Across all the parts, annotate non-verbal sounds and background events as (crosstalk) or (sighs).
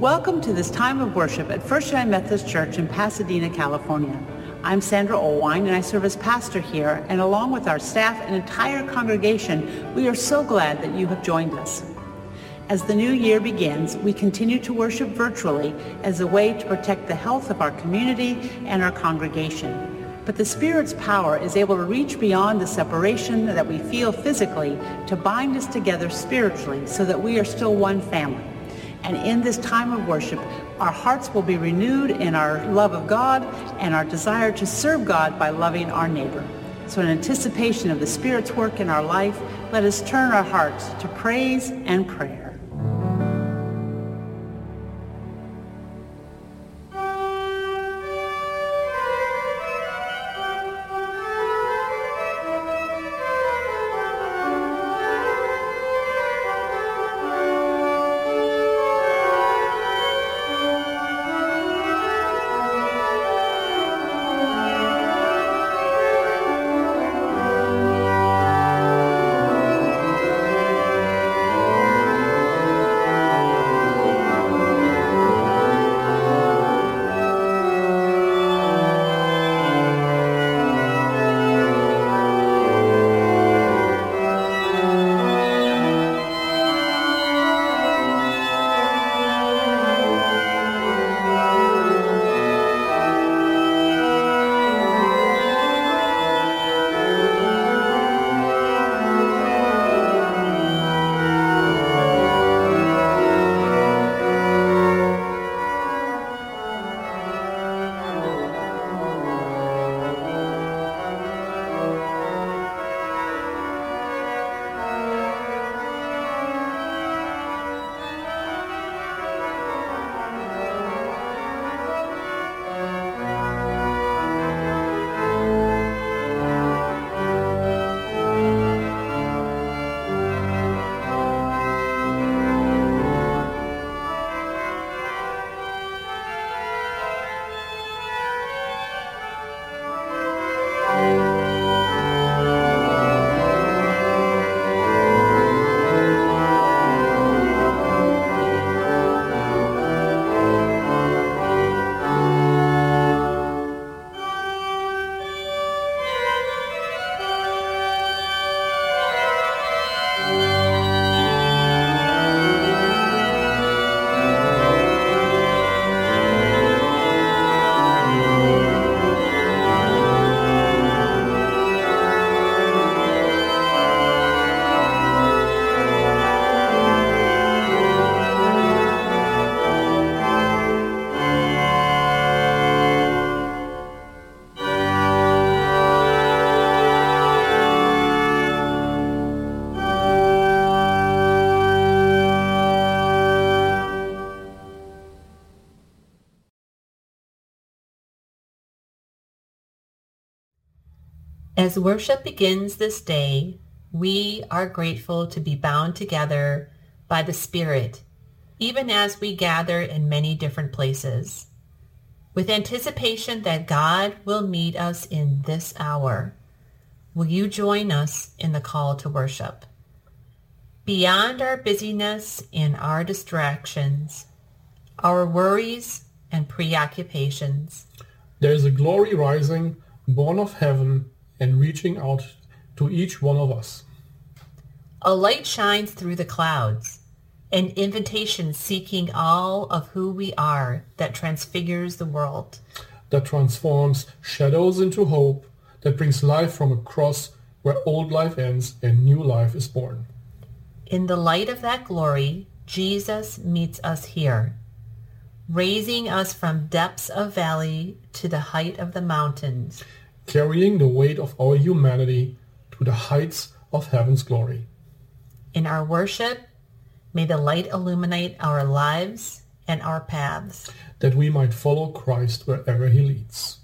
Welcome to this time of worship at First United Methodist Church in Pasadena, California. I'm Sandra Olewine and I serve as pastor here and along with our staff and entire congregation, we are so glad that you have joined us. As the new year begins, we continue to worship virtually as a way to protect the health of our community and our congregation. But the Spirit's power is able to reach beyond the separation that we feel physically to bind us together spiritually so that we are still one family. And in this time of worship, our hearts will be renewed in our love of God and our desire to serve God by loving our neighbor. So in anticipation of the Spirit's work in our life, let us turn our hearts to praise and prayer. As worship begins this day, we are grateful to be bound together by the Spirit, even as we gather in many different places, with anticipation that God will meet us in this hour. Will you join us in the call to worship? Beyond our busyness and our distractions, our worries and preoccupations, there is a glory rising, born of heaven, and reaching out to each one of us. A light shines through the clouds, an invitation seeking all of who we are that transfigures the world. That transforms shadows into hope, that brings life from a cross where old life ends and new life is born. In the light of that glory, Jesus meets us here, raising us from depths of valley to the height of the mountains carrying the weight of our humanity to the heights of heaven's glory. In our worship, may the light illuminate our lives and our paths. That we might follow Christ wherever he leads.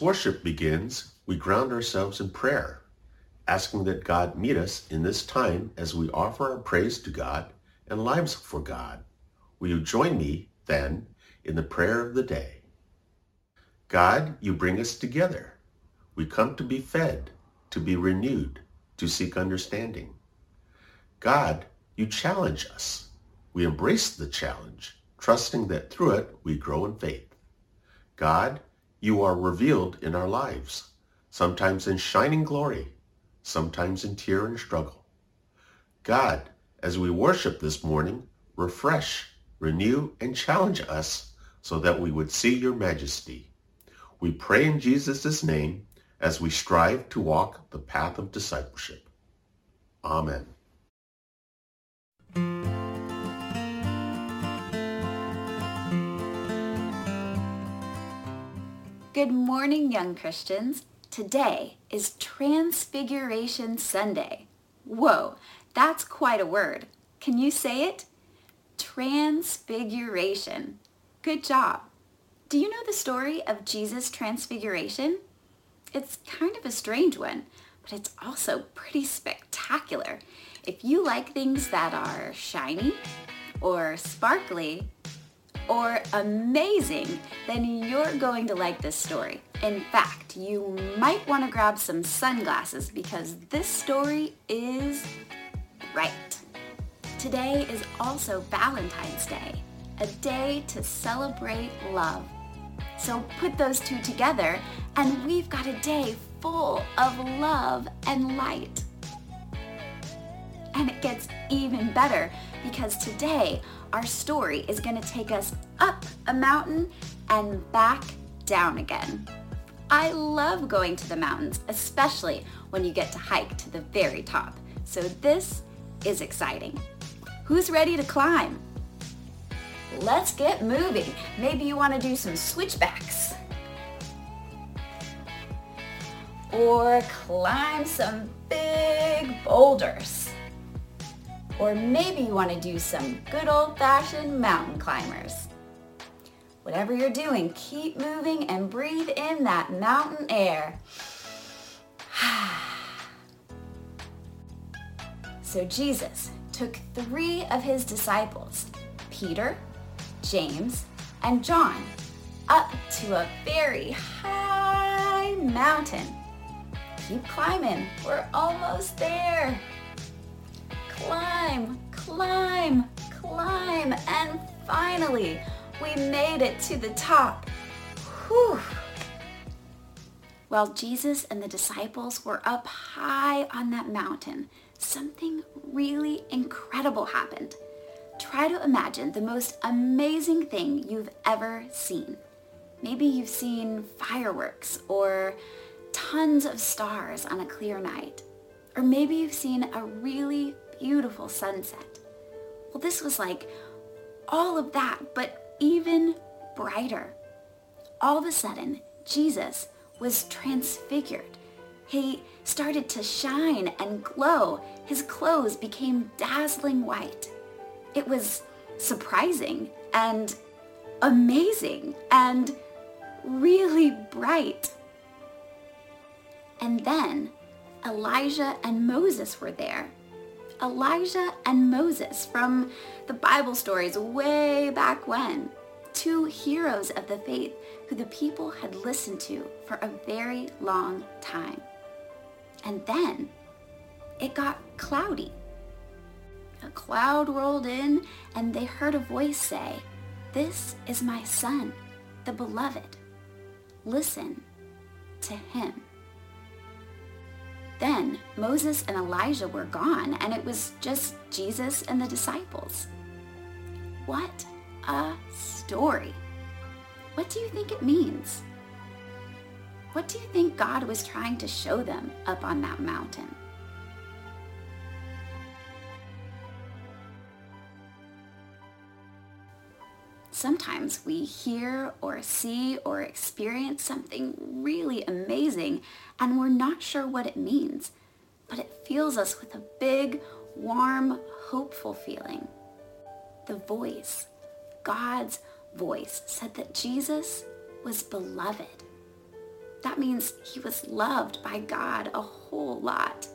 Worship begins, we ground ourselves in prayer, asking that God meet us in this time as we offer our praise to God and lives for God. Will you join me, then, in the prayer of the day? God, you bring us together. We come to be fed, to be renewed, to seek understanding. God, you challenge us. We embrace the challenge, trusting that through it we grow in faith. God, you are revealed in our lives, sometimes in shining glory, sometimes in tear and struggle. God, as we worship this morning, refresh, renew, and challenge us so that we would see your majesty. We pray in Jesus' name as we strive to walk the path of discipleship. Amen. Good morning, young Christians. Today is Transfiguration Sunday. Whoa, that's quite a word. Can you say it? Transfiguration. Good job. Do you know the story of Jesus' transfiguration? It's kind of a strange one, but it's also pretty spectacular. If you like things that are shiny or sparkly or amazing, then you're going to like this story. In fact, you might want to grab some sunglasses because this story is right. Today is also Valentine's Day, a day to celebrate love. So put those two together and we've got a day full of love and light. And it gets even better because today our story is going to take us up a mountain and back down again. I love going to the mountains, especially when you get to hike to the very top. So this is exciting. Who's ready to climb? Let's get moving. Maybe you want to do some switchbacks. Or climb some big boulders. Or maybe you want to do some good old-fashioned mountain climbers. Whatever you're doing, keep moving and breathe in that mountain air. (sighs) so Jesus took three of his disciples, Peter, James, and John, up to a very high mountain. Keep climbing, we're almost there climb, climb, climb, and finally, we made it to the top. Whew. While Jesus and the disciples were up high on that mountain, something really incredible happened. Try to imagine the most amazing thing you've ever seen. Maybe you've seen fireworks or tons of stars on a clear night. Or maybe you've seen a really beautiful sunset. Well, this was like all of that, but even brighter. All of a sudden, Jesus was transfigured. He started to shine and glow. His clothes became dazzling white. It was surprising and amazing and really bright. And then Elijah and Moses were there. Elijah and Moses from the Bible stories way back when. Two heroes of the faith who the people had listened to for a very long time. And then it got cloudy. A cloud rolled in and they heard a voice say, This is my son, the beloved. Listen to him. Then Moses and Elijah were gone and it was just Jesus and the disciples. What a story. What do you think it means? What do you think God was trying to show them up on that mountain? Sometimes we hear or see or experience something really amazing and we're not sure what it means, but it fills us with a big, warm, hopeful feeling. The voice, God's voice, said that Jesus was beloved. That means he was loved by God a whole lot.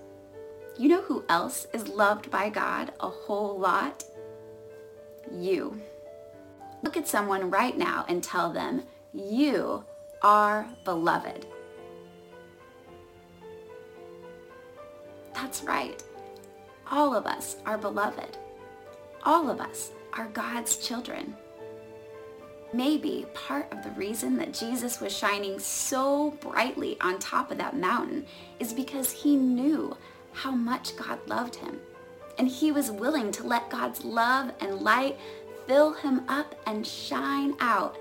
You know who else is loved by God a whole lot? You. Look at someone right now and tell them, you are beloved. That's right. All of us are beloved. All of us are God's children. Maybe part of the reason that Jesus was shining so brightly on top of that mountain is because he knew how much God loved him. And he was willing to let God's love and light fill him up and shine out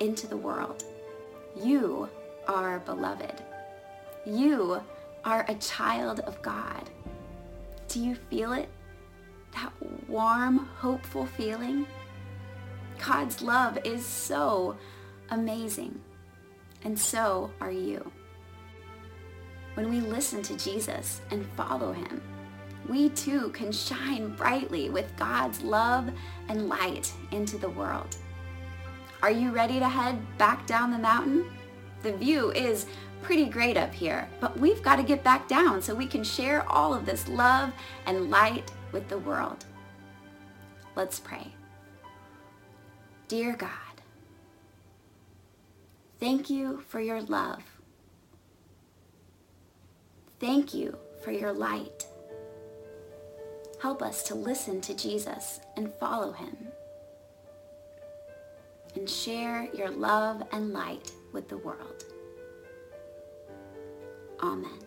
into the world. You are beloved. You are a child of God. Do you feel it? That warm, hopeful feeling? God's love is so amazing. And so are you. When we listen to Jesus and follow him, we too can shine brightly with God's love and light into the world. Are you ready to head back down the mountain? The view is pretty great up here, but we've got to get back down so we can share all of this love and light with the world. Let's pray. Dear God, thank you for your love. Thank you for your light. Help us to listen to Jesus and follow him and share your love and light with the world. Amen.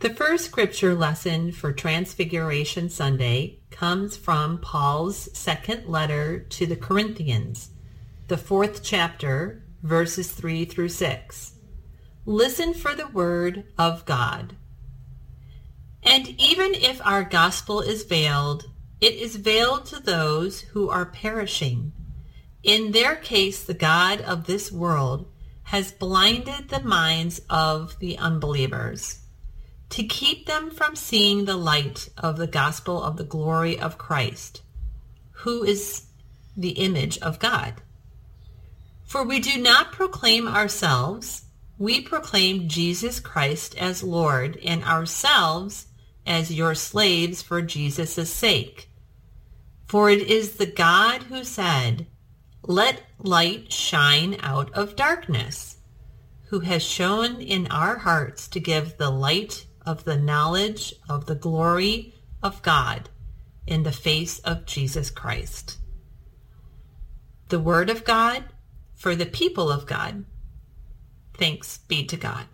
The first scripture lesson for Transfiguration Sunday comes from Paul's second letter to the Corinthians, the fourth chapter, verses 3 through 6. Listen for the word of God. And even if our gospel is veiled, it is veiled to those who are perishing. In their case, the God of this world has blinded the minds of the unbelievers to keep them from seeing the light of the gospel of the glory of Christ, who is the image of God. For we do not proclaim ourselves, we proclaim Jesus Christ as Lord and ourselves as your slaves for Jesus' sake. For it is the God who said, Let light shine out of darkness, who has shown in our hearts to give the light of the knowledge of the glory of God in the face of Jesus Christ. The Word of God for the people of God. Thanks be to God.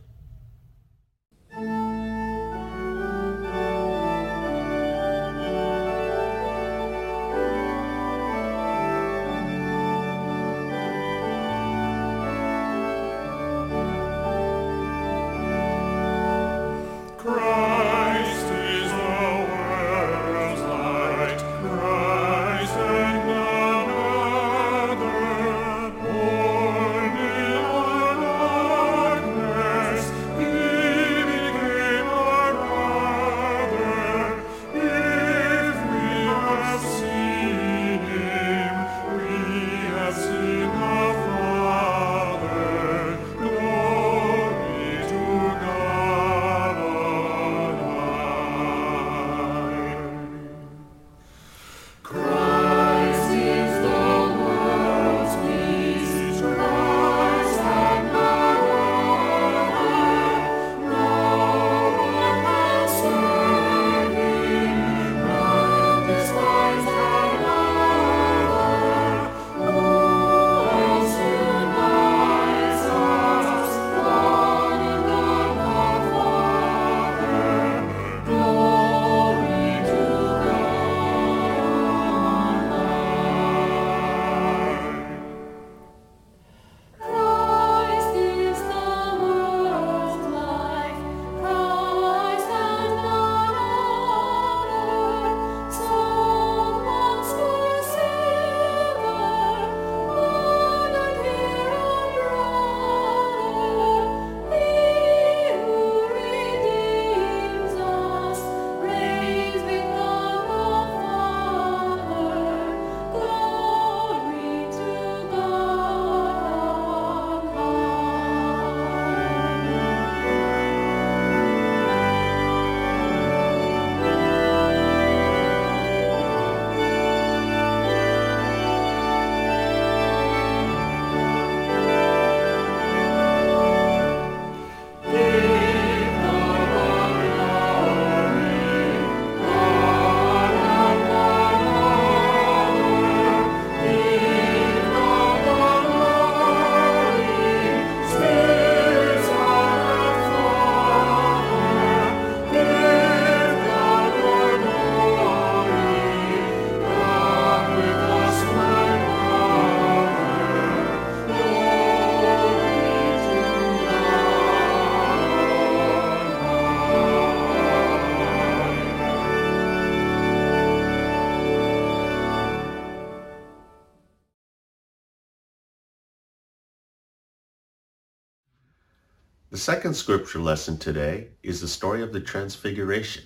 Second scripture lesson today is the story of the Transfiguration,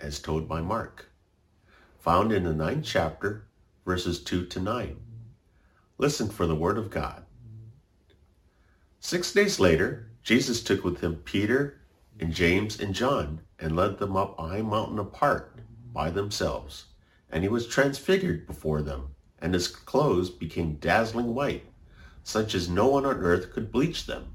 as told by Mark, found in the ninth chapter, verses 2 to 9. Listen for the word of God. Six days later, Jesus took with him Peter and James and John and led them up a high mountain apart by themselves. And he was transfigured before them, and his clothes became dazzling white, such as no one on earth could bleach them.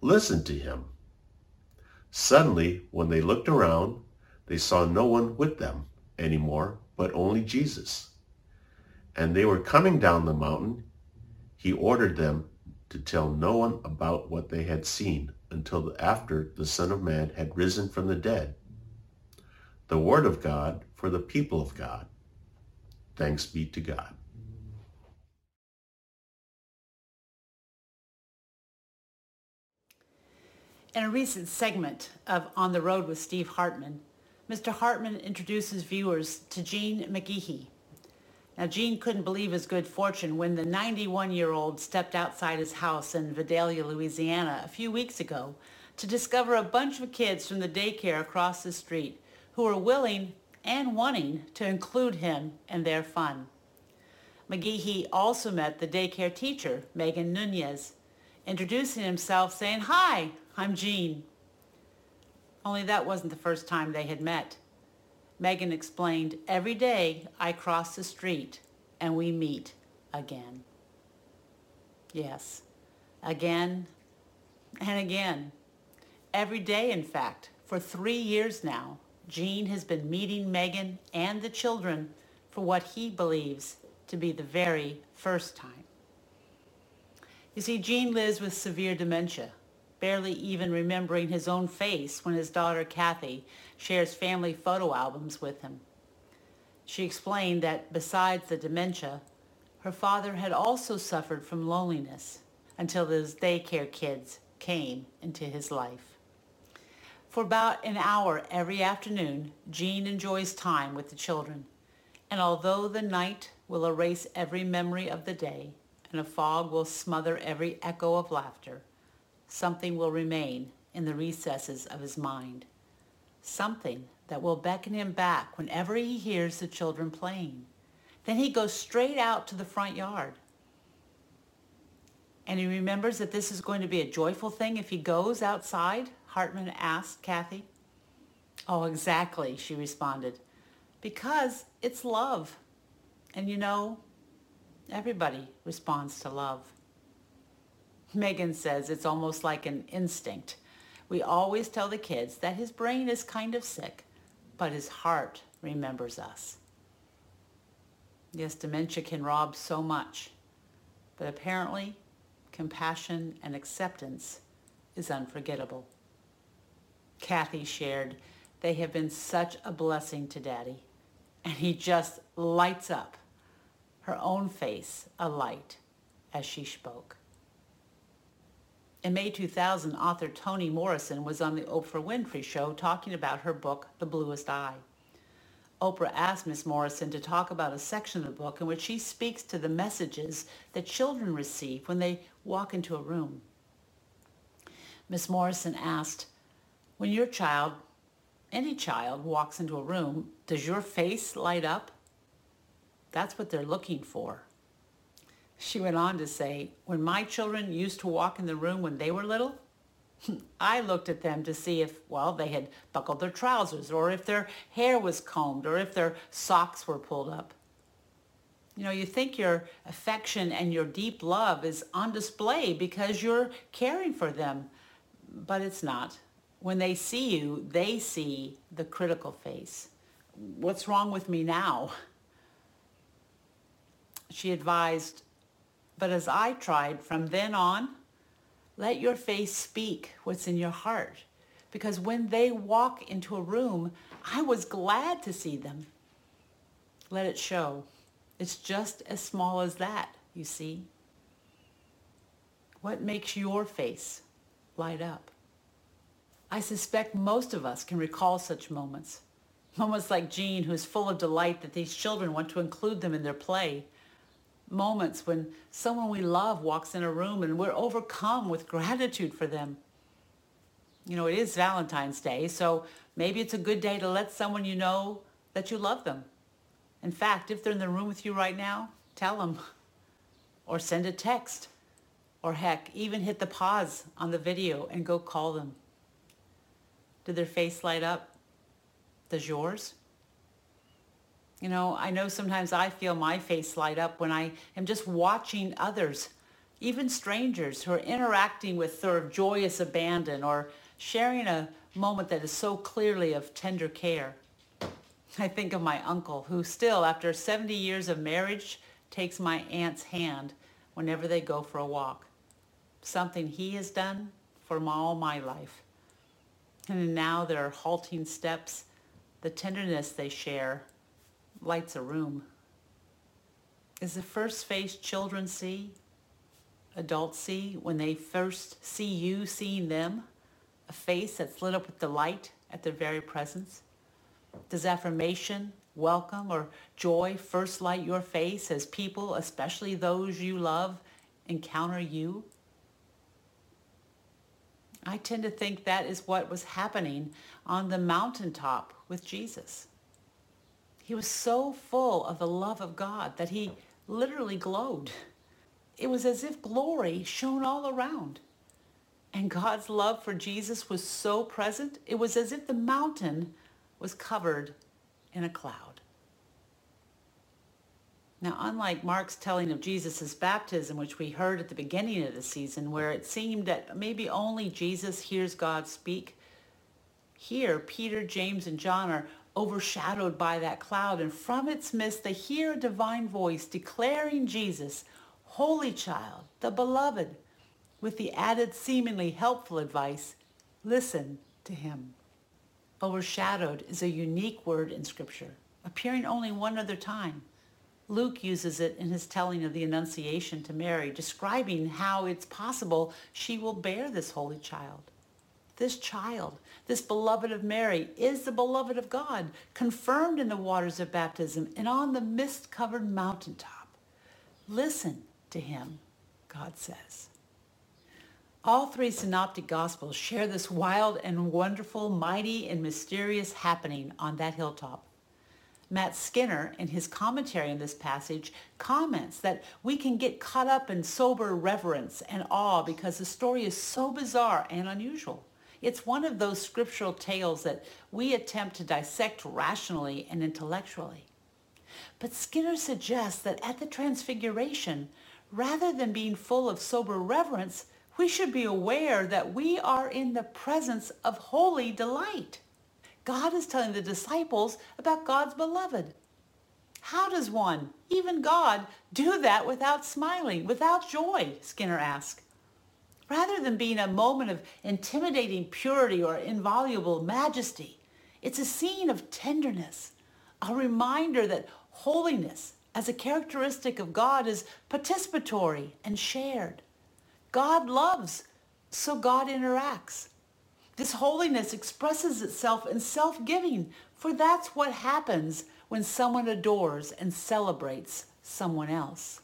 Listen to him. Suddenly, when they looked around, they saw no one with them any more, but only Jesus. And they were coming down the mountain. He ordered them to tell no one about what they had seen until after the Son of Man had risen from the dead. The Word of God for the people of God. Thanks be to God. In a recent segment of On the Road with Steve Hartman, Mr. Hartman introduces viewers to Gene McGehee. Now, Gene couldn't believe his good fortune when the 91-year-old stepped outside his house in Vidalia, Louisiana a few weeks ago to discover a bunch of kids from the daycare across the street who were willing and wanting to include him in their fun. McGehee also met the daycare teacher, Megan Nunez, introducing himself saying, Hi, I'm Gene. Only that wasn't the first time they had met. Megan explained, every day I cross the street and we meet again. Yes, again and again. Every day, in fact, for three years now, Gene has been meeting Megan and the children for what he believes to be the very first time. You see, Gene lives with severe dementia, barely even remembering his own face when his daughter Kathy shares family photo albums with him. She explained that besides the dementia, her father had also suffered from loneliness until those daycare kids came into his life. For about an hour every afternoon, Gene enjoys time with the children. And although the night will erase every memory of the day and a fog will smother every echo of laughter, something will remain in the recesses of his mind. Something that will beckon him back whenever he hears the children playing. Then he goes straight out to the front yard. And he remembers that this is going to be a joyful thing if he goes outside, Hartman asked Kathy. Oh, exactly, she responded. Because it's love. And you know, everybody responds to love. Megan says it's almost like an instinct. We always tell the kids that his brain is kind of sick, but his heart remembers us. Yes, dementia can rob so much, but apparently compassion and acceptance is unforgettable. Kathy shared, they have been such a blessing to Daddy, and he just lights up, her own face alight as she spoke. In May 2000, author Toni Morrison was on the Oprah Winfrey Show talking about her book, The Bluest Eye. Oprah asked Miss Morrison to talk about a section of the book in which she speaks to the messages that children receive when they walk into a room. Miss Morrison asked, when your child, any child, walks into a room, does your face light up? That's what they're looking for. She went on to say, when my children used to walk in the room when they were little, (laughs) I looked at them to see if, well, they had buckled their trousers or if their hair was combed or if their socks were pulled up. You know, you think your affection and your deep love is on display because you're caring for them, but it's not. When they see you, they see the critical face. What's wrong with me now? She advised, but as I tried from then on, Let your face speak what's in your heart. Because when they walk into a room, I was glad to see them. Let it show. It's just as small as that, you see. What makes your face light up? I suspect most of us can recall such moments. Moments like Gene, who is full of delight that these children want to include them in their play. Moments when someone we love walks in a room and we're overcome with gratitude for them. You know, it is Valentine's Day, so maybe it's a good day to let someone you know that you love them. In fact, if they're in the room with you right now, tell them. (laughs) Or send a text. Or heck, even hit the pause on the video and go call them. Did their face light up? Does yours? You know, I know sometimes I feel my face light up when I am just watching others, even strangers who are interacting with sort of joyous abandon or sharing a moment that is so clearly of tender care. I think of my uncle who still, after 70 years of marriage, takes my aunt's hand whenever they go for a walk. Something he has done for all my life. And now their halting steps, the tenderness they share, lights a room. Is the first face children see, adults see, when they first see you seeing them, a face that's lit up with delight at their very presence? Does affirmation, welcome, or joy first light your face as people, especially those you love, encounter you? I tend to think that is what was happening on the mountaintop with Jesus. He was so full of the love of God that he literally glowed. It was as if glory shone all around. And God's love for Jesus was so present, it was as if the mountain was covered in a cloud. Now, unlike Mark's telling of Jesus' baptism, which we heard at the beginning of the season, where it seemed that maybe only Jesus hears God speak, here Peter, James, and John are overshadowed by that cloud, and from its midst they hear a divine voice declaring Jesus, Holy Child, the Beloved, with the added seemingly helpful advice, listen to him. Overshadowed is a unique word in Scripture, appearing only one other time. Luke uses it in his telling of the Annunciation to Mary, describing how it's possible she will bear this holy child. This child, this beloved of Mary, is the beloved of God, confirmed in the waters of baptism and on the mist-covered mountaintop. Listen to him, God says. All three synoptic gospels share this wild and wonderful, mighty and mysterious happening on that hilltop. Matt Skinner, in his commentary on this passage, comments that we can get caught up in sober reverence and awe because the story is so bizarre and unusual. It's one of those scriptural tales that we attempt to dissect rationally and intellectually. But Skinner suggests that at the Transfiguration, rather than being full of sober reverence, we should be aware that we are in the presence of holy delight. God is telling the disciples about God's beloved. How does one, even God, do that without smiling, without joy? Skinner asked. Rather than being a moment of intimidating purity or inviolable majesty, it's a scene of tenderness, a reminder that holiness as a characteristic of God is participatory and shared. God loves, so God interacts. This holiness expresses itself in self-giving, for that's what happens when someone adores and celebrates someone else.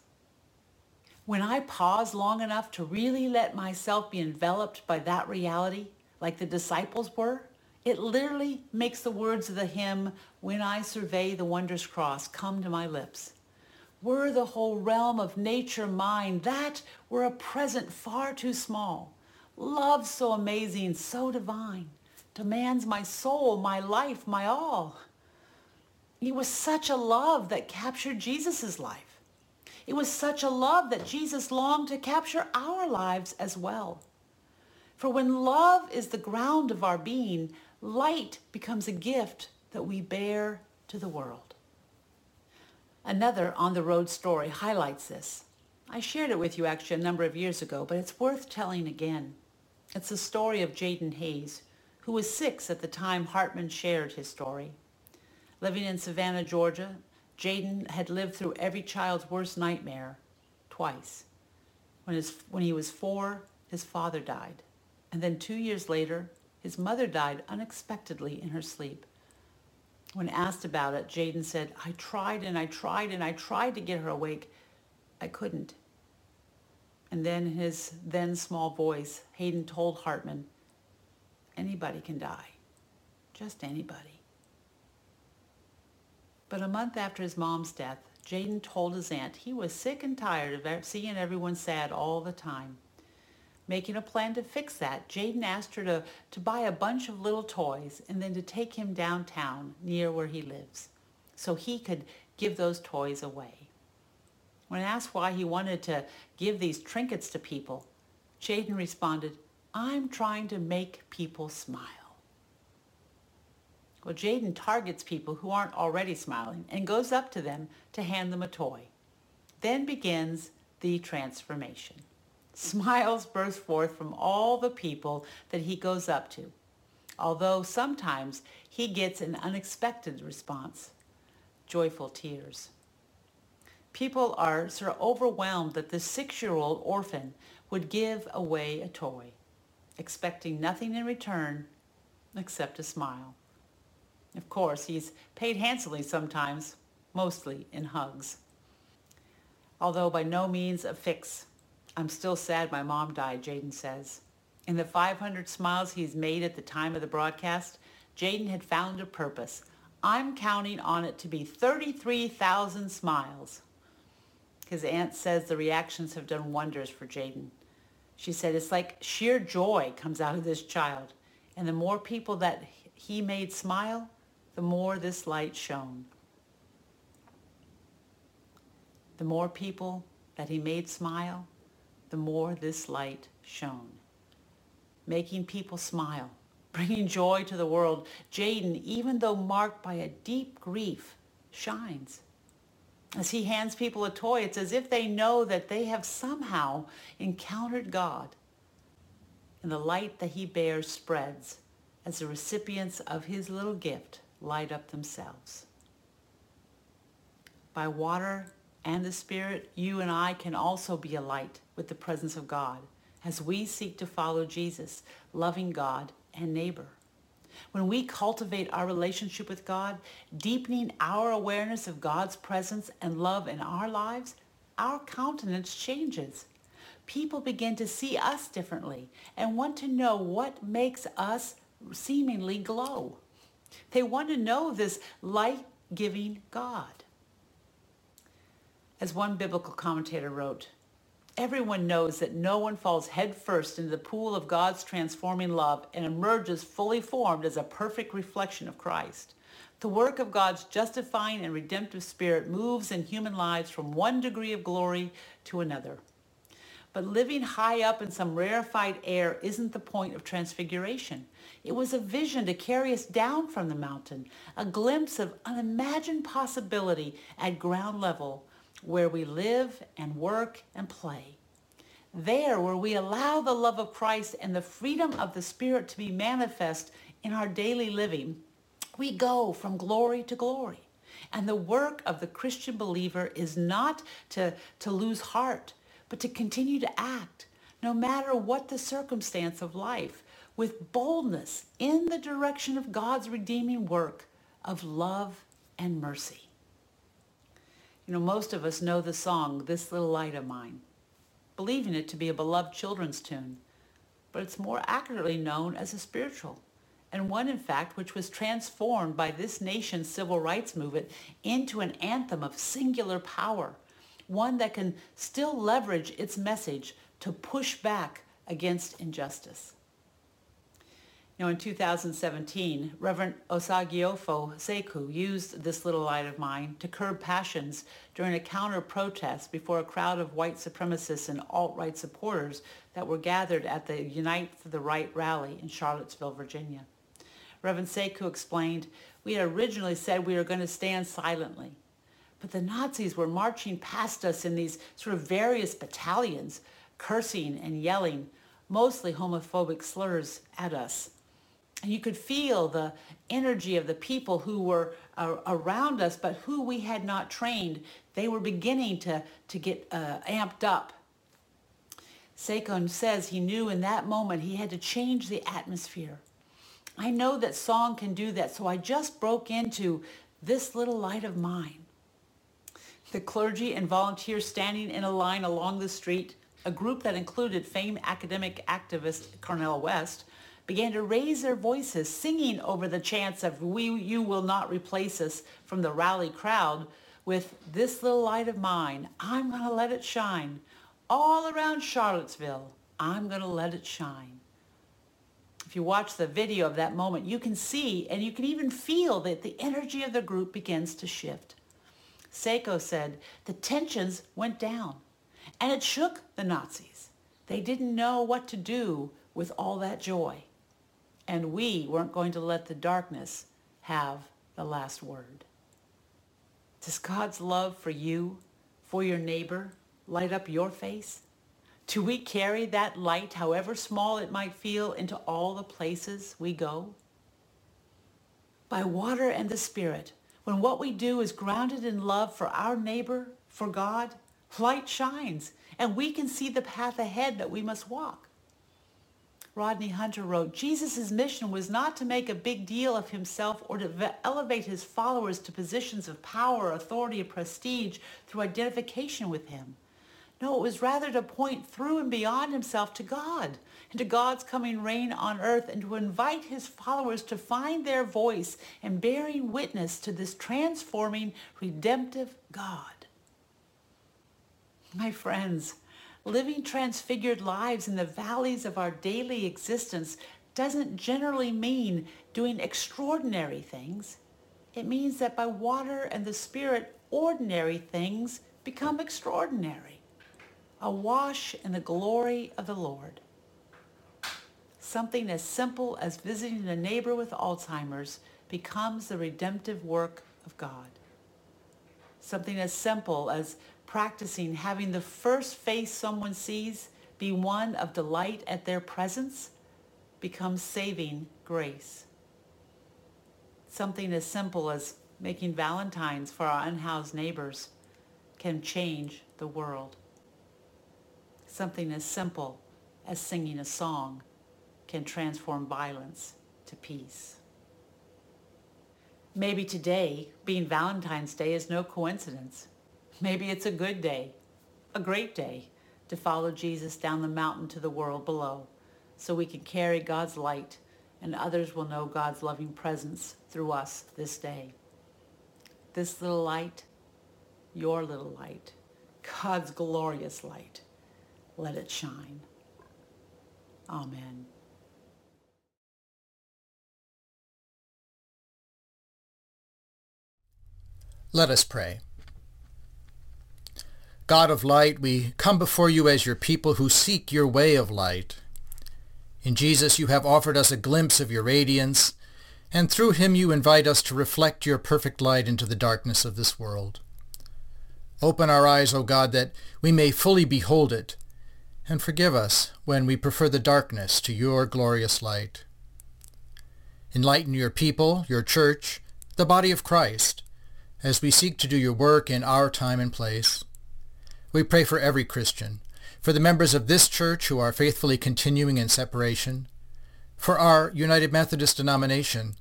When I pause long enough to really let myself be enveloped by that reality, like the disciples were, it literally makes the words of the hymn, When I Survey the Wondrous Cross, come to my lips. Were the whole realm of nature mine, that were a present far too small Love so amazing, so divine, demands my soul, my life, my all. It was such a love that captured Jesus' life. It was such a love that Jesus longed to capture our lives as well. For when love is the ground of our being, light becomes a gift that we bear to the world. Another on-the-road story highlights this. I shared it with you actually a number of years ago, but it's worth telling again. It's the story of Jaden Hayes, who was six at the time Hartman shared his story. Living in Savannah, Georgia, Jaden had lived through every child's worst nightmare twice. When, his, when he was four, his father died. And then two years later, his mother died unexpectedly in her sleep. When asked about it, Jaden said, I tried and I tried and I tried to get her awake. I couldn't. And then in his then small voice, Hayden told Hartman, anybody can die. Just anybody. But a month after his mom's death, Jaden told his aunt he was sick and tired of seeing everyone sad all the time. Making a plan to fix that, Jaden asked her to, to buy a bunch of little toys and then to take him downtown near where he lives so he could give those toys away. When asked why he wanted to give these trinkets to people, Jaden responded, I'm trying to make people smile. Well, Jaden targets people who aren't already smiling and goes up to them to hand them a toy. Then begins the transformation. (laughs) Smiles burst forth from all the people that he goes up to, although sometimes he gets an unexpected response, joyful tears. People are sort of overwhelmed that the six-year-old orphan would give away a toy, expecting nothing in return except a smile. Of course, he's paid handsomely sometimes, mostly in hugs. Although by no means a fix. I'm still sad my mom died, Jaden says. In the 500 smiles he's made at the time of the broadcast, Jaden had found a purpose. I'm counting on it to be 33,000 smiles. His aunt says the reactions have done wonders for Jaden. She said it's like sheer joy comes out of this child. And the more people that he made smile, the more this light shone. The more people that he made smile, the more this light shone. Making people smile, (laughs) bringing joy to the world, Jaden, even though marked by a deep grief, shines. As he hands people a toy, it's as if they know that they have somehow encountered God. And the light that he bears spreads as the recipients of his little gift light up themselves. By water and the Spirit, you and I can also be a light with the presence of God as we seek to follow Jesus, loving God and neighbor. When we cultivate our relationship with God, deepening our awareness of God's presence and love in our lives, our countenance changes. People begin to see us differently and want to know what makes us seemingly glow. They want to know this light-giving God. As one biblical commentator wrote, everyone knows that no one falls headfirst into the pool of God's transforming love and emerges fully formed as a perfect reflection of Christ. The work of God's justifying and redemptive spirit moves in human lives from one degree of glory to another. But living high up in some rarefied air isn't the point of transfiguration. It was a vision to carry us down from the mountain, a glimpse of unimagined possibility at ground level where we live and work and play. There where we allow the love of Christ and the freedom of the Spirit to be manifest in our daily living, we go from glory to glory. And the work of the Christian believer is not to, to lose heart, but to continue to act, no matter what the circumstance of life, with boldness in the direction of God's redeeming work of love and mercy. You know, most of us know the song, This Little Light of Mine, believing it to be a beloved children's tune, but it's more accurately known as a spiritual, and one, in fact, which was transformed by this nation's civil rights movement into an anthem of singular power one that can still leverage its message to push back against injustice. Now, in 2017, Reverend Osagyefo Sekou used this little light of mine to curb passions during a counter-protest before a crowd of white supremacists and alt-right supporters that were gathered at the Unite for the Right rally in Charlottesville, Virginia. Reverend Sekou explained, we had originally said we were going to stand silently, But the Nazis were marching past us in these sort of various battalions, cursing and yelling, mostly homophobic slurs at us. And you could feel the energy of the people who were uh, around us, but who we had not trained. They were beginning to, to get uh, amped up. Sekou says he knew in that moment he had to change the atmosphere. I know that song can do that, so I just broke into this little light of mine. The clergy and volunteers standing in a line along the street, a group that included famed academic activist Cornel West, began to raise their voices, singing over the chants of we, you will not replace us from the rally crowd with this little light of mine, I'm to let it shine. All around Charlottesville, I'm to let it shine. If you watch the video of that moment, you can see and you can even feel that the energy of the group begins to shift. Sekou said the tensions went down and it shook the Nazis. They didn't know what to do with all that joy. And we weren't going to let the darkness have the last word. Does God's love for you, for your neighbor, light up your face? Do we carry that light, however small it might feel, into all the places we go? By water and the Spirit, when what we do is grounded in love for our neighbor, for God, light shines, and we can see the path ahead that we must walk. Rodney Hunter wrote, Jesus' mission was not to make a big deal of himself or to elevate his followers to positions of power, authority, and prestige through identification with him. No, it was rather to point through and beyond himself to God and to God's coming reign on earth and to invite his followers to find their voice in bearing witness to this transforming, redemptive God. My friends, living transfigured lives in the valleys of our daily existence doesn't generally mean doing extraordinary things. It means that by water and the Spirit, ordinary things become extraordinary. Awash in the glory of the Lord. Something as simple as visiting a neighbor with Alzheimer's becomes the redemptive work of God. Something as simple as practicing having the first face someone sees be one of delight at their presence becomes saving grace. Something as simple as making valentines for our unhoused neighbors can change the world. Something as simple as singing a song can transform violence to peace. Maybe today, being Valentine's Day, is no coincidence. Maybe it's a good day, a great day, to follow Jesus down the mountain to the world below so we can carry God's light and others will know God's loving presence through us this day. This little light, your little light, God's glorious light, let it shine. Amen. Let us pray. God of light, we come before you as your people who seek your way of light. In Jesus you have offered us a glimpse of your radiance, and through him you invite us to reflect your perfect light into the darkness of this world. Open our eyes, O God, that we may fully behold it, and forgive us when we prefer the darkness to your glorious light. Enlighten your people, your church, the body of Christ, as we seek to do your work in our time and place. We pray for every Christian, for the members of this church who are faithfully continuing in separation, for our United Methodist denomination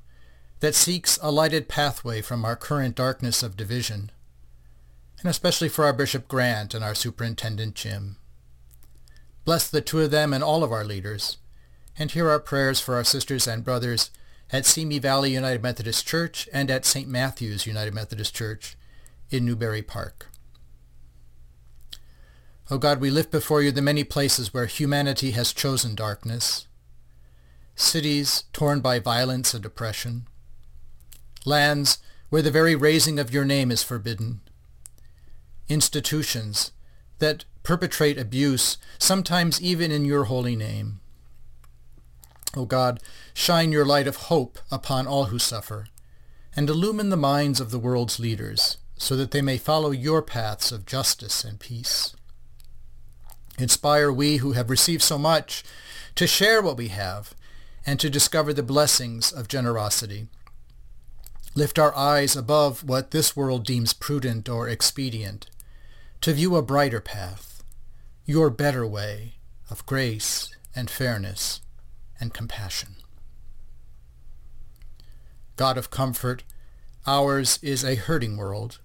that seeks a lighted pathway from our current darkness of division, and especially for our Bishop Grant and our Superintendent Jim. Bless the two of them and all of our leaders, and hear our prayers for our sisters and brothers at Simi Valley United Methodist Church and at St. Matthew's United Methodist Church in Newbury Park. O God, we lift before you the many places where humanity has chosen darkness, cities torn by violence and oppression, lands where the very raising of your name is forbidden, institutions that perpetrate abuse, sometimes even in your holy name. O God, shine your light of hope upon all who suffer, and illumine the minds of the world's leaders, so that they may follow your paths of justice and peace. Inspire we who have received so much to share what we have and to discover the blessings of generosity. Lift our eyes above what this world deems prudent or expedient, to view a brighter path, your better way of grace and fairness and compassion. God of comfort, ours is a hurting world.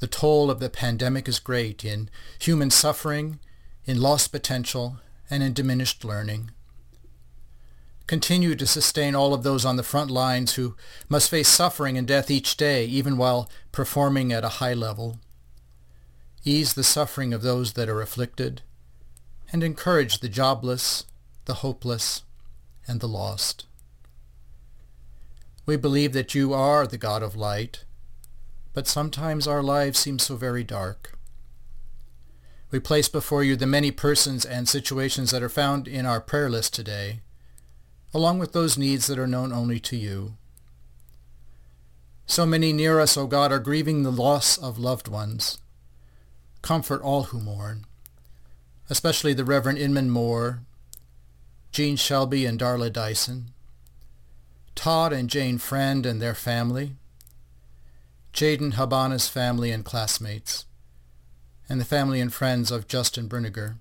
The toll of the pandemic is great in human suffering, in lost potential, and in diminished learning. Continue to sustain all of those on the front lines who must face suffering and death each day, even while performing at a high level. Ease the suffering of those that are afflicted, and encourage the jobless, the hopeless, and the lost. We believe that you are the God of light, but sometimes our lives seem so very dark. We place before you the many persons and situations that are found in our prayer list today, along with those needs that are known only to you. So many near us, O God, are grieving the loss of loved ones. Comfort all who mourn, especially the Reverend Inman Moore, Jean Shelby and Darla Dyson, Todd and Jane Friend and their family, Jaden Habana's family and classmates, and the family and friends of Justin Berniger.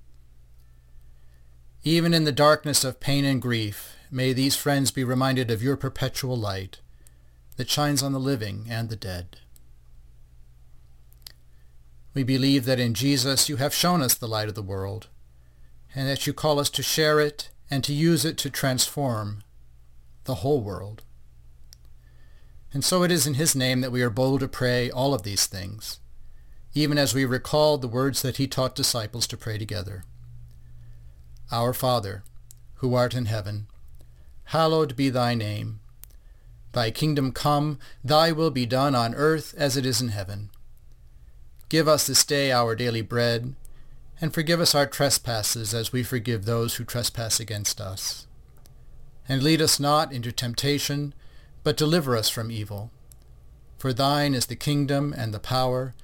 Even in the darkness of pain and grief, may these friends be reminded of your perpetual light that shines on the living and the dead. We believe that in Jesus you have shown us the light of the world, and that you call us to share it and to use it to transform the whole world. And so it is in his name that we are bold to pray all of these things, even as we recall the words that he taught disciples to pray together. Our Father, who art in heaven, hallowed be thy name. Thy kingdom come, thy will be done on earth as it is in heaven. Give us this day our daily bread, and forgive us our trespasses as we forgive those who trespass against us and lead us not into temptation, but deliver us from evil. For thine is the kingdom and the power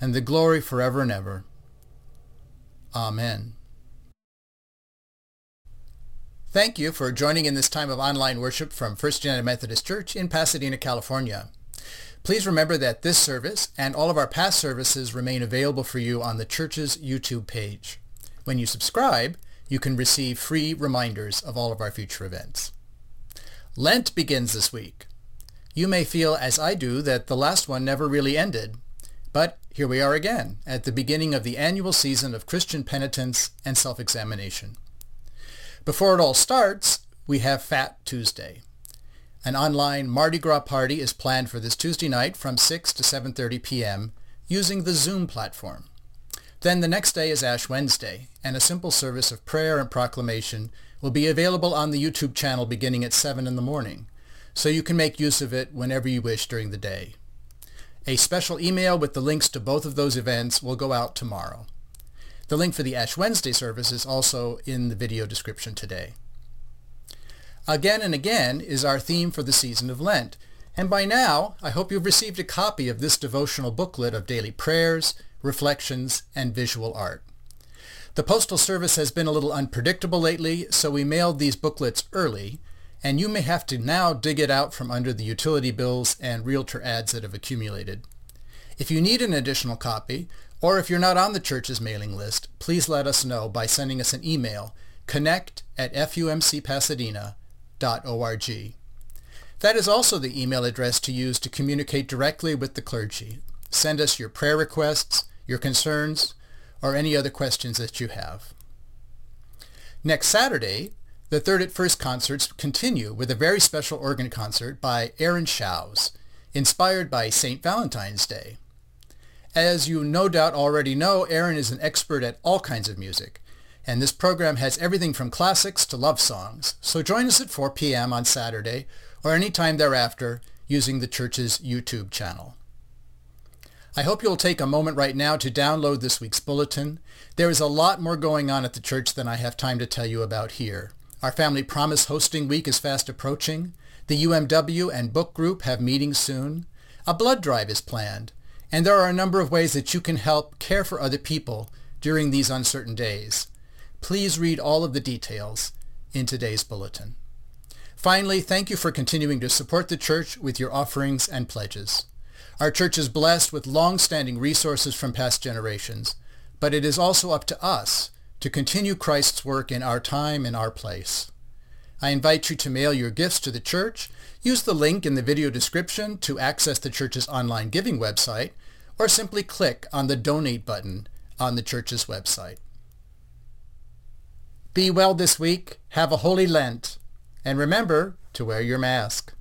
and the glory forever and ever. Amen. Thank you for joining in this time of online worship from First United Methodist Church in Pasadena, California. Please remember that this service and all of our past services remain available for you on the church's YouTube page. When you subscribe, you can receive free reminders of all of our future events. Lent begins this week. You may feel, as I do, that the last one never really ended. But here we are again, at the beginning of the annual season of Christian penitence and self-examination. Before it all starts, we have Fat Tuesday. An online Mardi Gras party is planned for this Tuesday night from 6 to 7.30 p.m. using the Zoom platform. Then the next day is Ash Wednesday, and a simple service of prayer and proclamation will be available on the YouTube channel beginning at 7 in the morning, so you can make use of it whenever you wish during the day. A special email with the links to both of those events will go out tomorrow. The link for the Ash Wednesday service is also in the video description today. Again and again is our theme for the season of Lent, and by now I hope you've received a copy of this devotional booklet of daily prayers, reflections, and visual art. The Postal Service has been a little unpredictable lately, so we mailed these booklets early, and you may have to now dig it out from under the utility bills and realtor ads that have accumulated. If you need an additional copy, or if you're not on the church's mailing list, please let us know by sending us an email, connect at fumcpasadena.org. That is also the email address to use to communicate directly with the clergy. Send us your prayer requests, your concerns, or any other questions that you have. Next Saturday, the Third at First concerts continue with a very special organ concert by Aaron Shouse, inspired by St. Valentine's Day. As you no doubt already know, Aaron is an expert at all kinds of music, and this program has everything from classics to love songs. So join us at 4 p.m. on Saturday or any time thereafter using the church's YouTube channel. I hope you'll take a moment right now to download this week's bulletin. There is a lot more going on at the church than I have time to tell you about here. Our Family Promise hosting week is fast approaching. The UMW and book group have meetings soon. A blood drive is planned. And there are a number of ways that you can help care for other people during these uncertain days. Please read all of the details in today's bulletin. Finally, thank you for continuing to support the church with your offerings and pledges. Our church is blessed with long-standing resources from past generations, but it is also up to us to continue Christ's work in our time and our place. I invite you to mail your gifts to the church, use the link in the video description to access the church's online giving website, or simply click on the donate button on the church's website. Be well this week, have a holy Lent, and remember to wear your mask.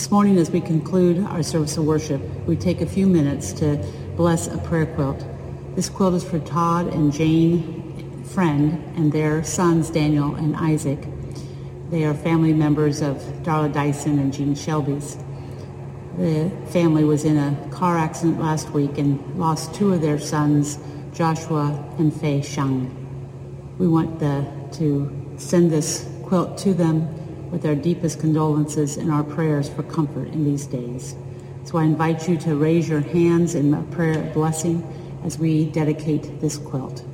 This morning, as we conclude our service of worship, we take a few minutes to bless a prayer quilt. This quilt is for Todd and Jane Friend and their sons, Daniel and Isaac. They are family members of Darla Dyson and Jean Shelby's. The family was in a car accident last week and lost two of their sons, Joshua and Fei Shang. We want the, to send this quilt to them with our deepest condolences and our prayers for comfort in these days. So I invite you to raise your hands in a prayer of blessing as we dedicate this quilt.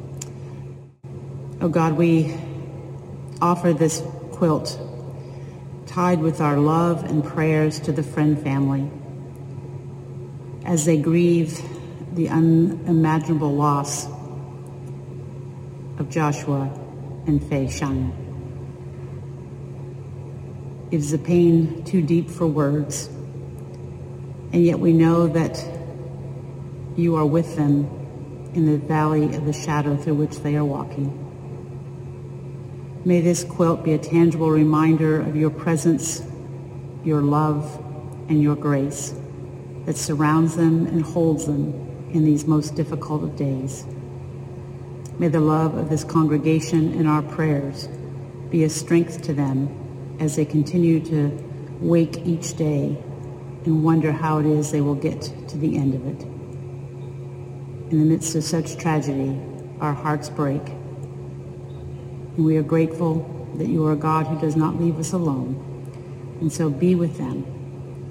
Oh God, we offer this quilt tied with our love and prayers to the Friend family as they grieve the unimaginable loss of Joshua and Fei Shang. It is a pain too deep for words, and yet we know that you are with them in the valley of the shadow through which they are walking. May this quilt be a tangible reminder of your presence, your love, and your grace that surrounds them and holds them in these most difficult of days. May the love of this congregation and our prayers be a strength to them as they continue to wake each day and wonder how it is they will get to the end of it. In the midst of such tragedy, our hearts break. And we are grateful that you are a God who does not leave us alone. And so be with them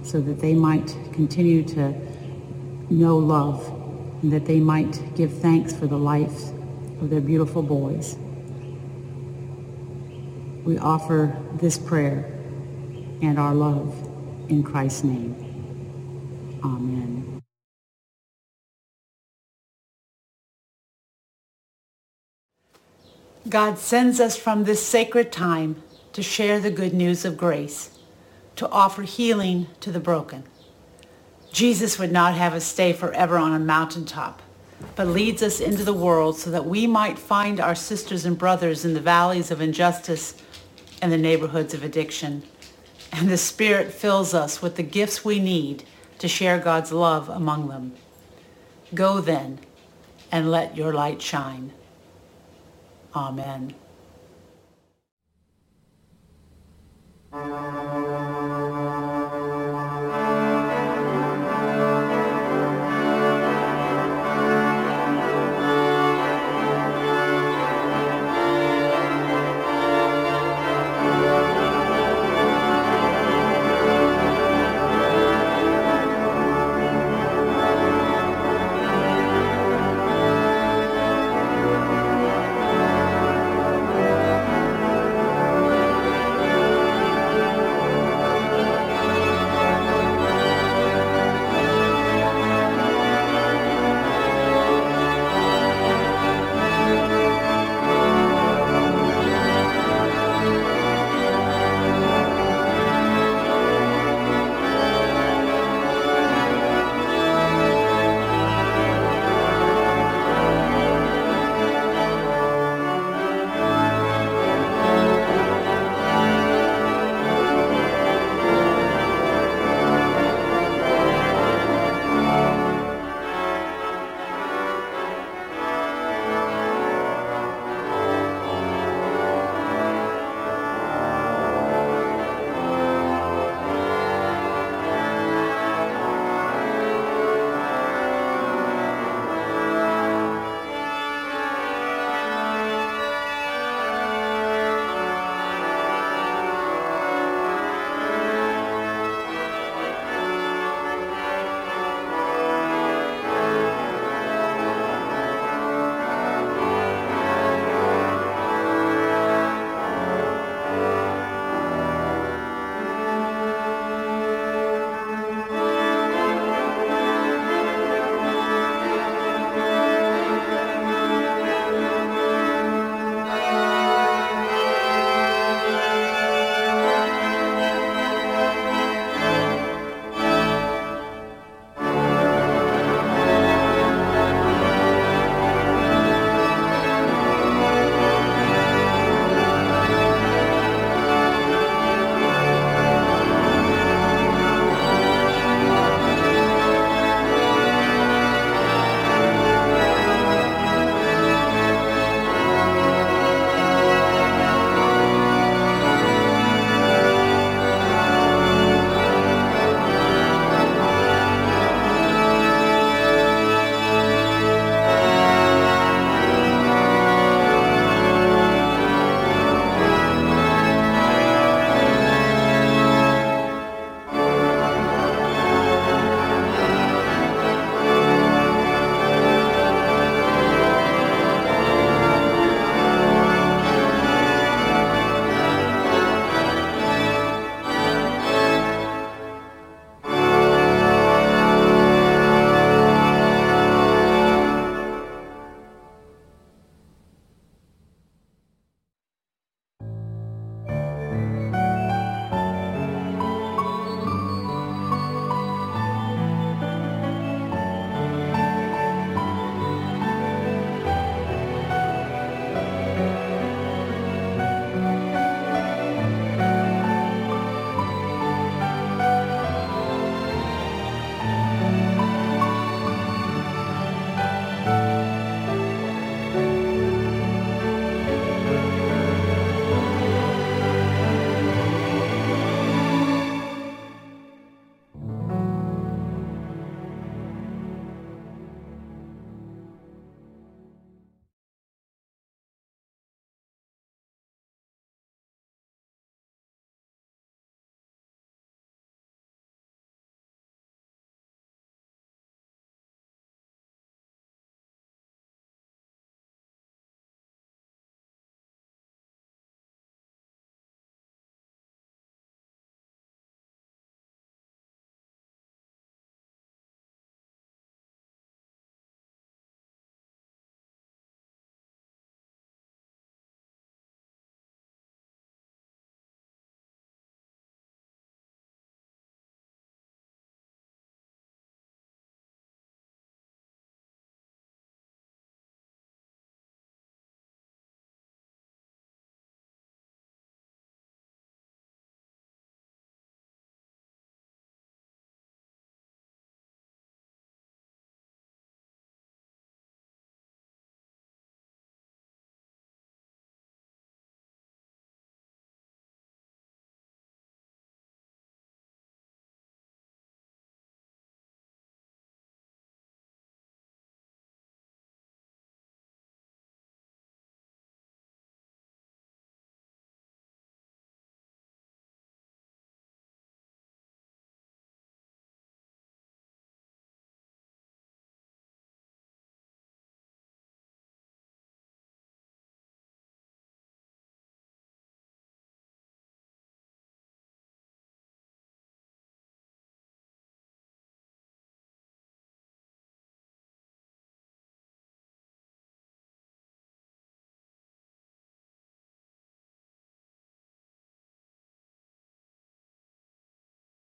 so that they might continue to know love and that they might give thanks for the life of their beautiful boys. We offer this prayer and our love in Christ's name. Amen. God sends us from this sacred time to share the good news of grace, to offer healing to the broken. Jesus would not have us stay forever on a mountaintop, but leads us into the world so that we might find our sisters and brothers in the valleys of injustice and the neighborhoods of addiction. And the Spirit fills us with the gifts we need to share God's love among them. Go then and let your light shine. Amen.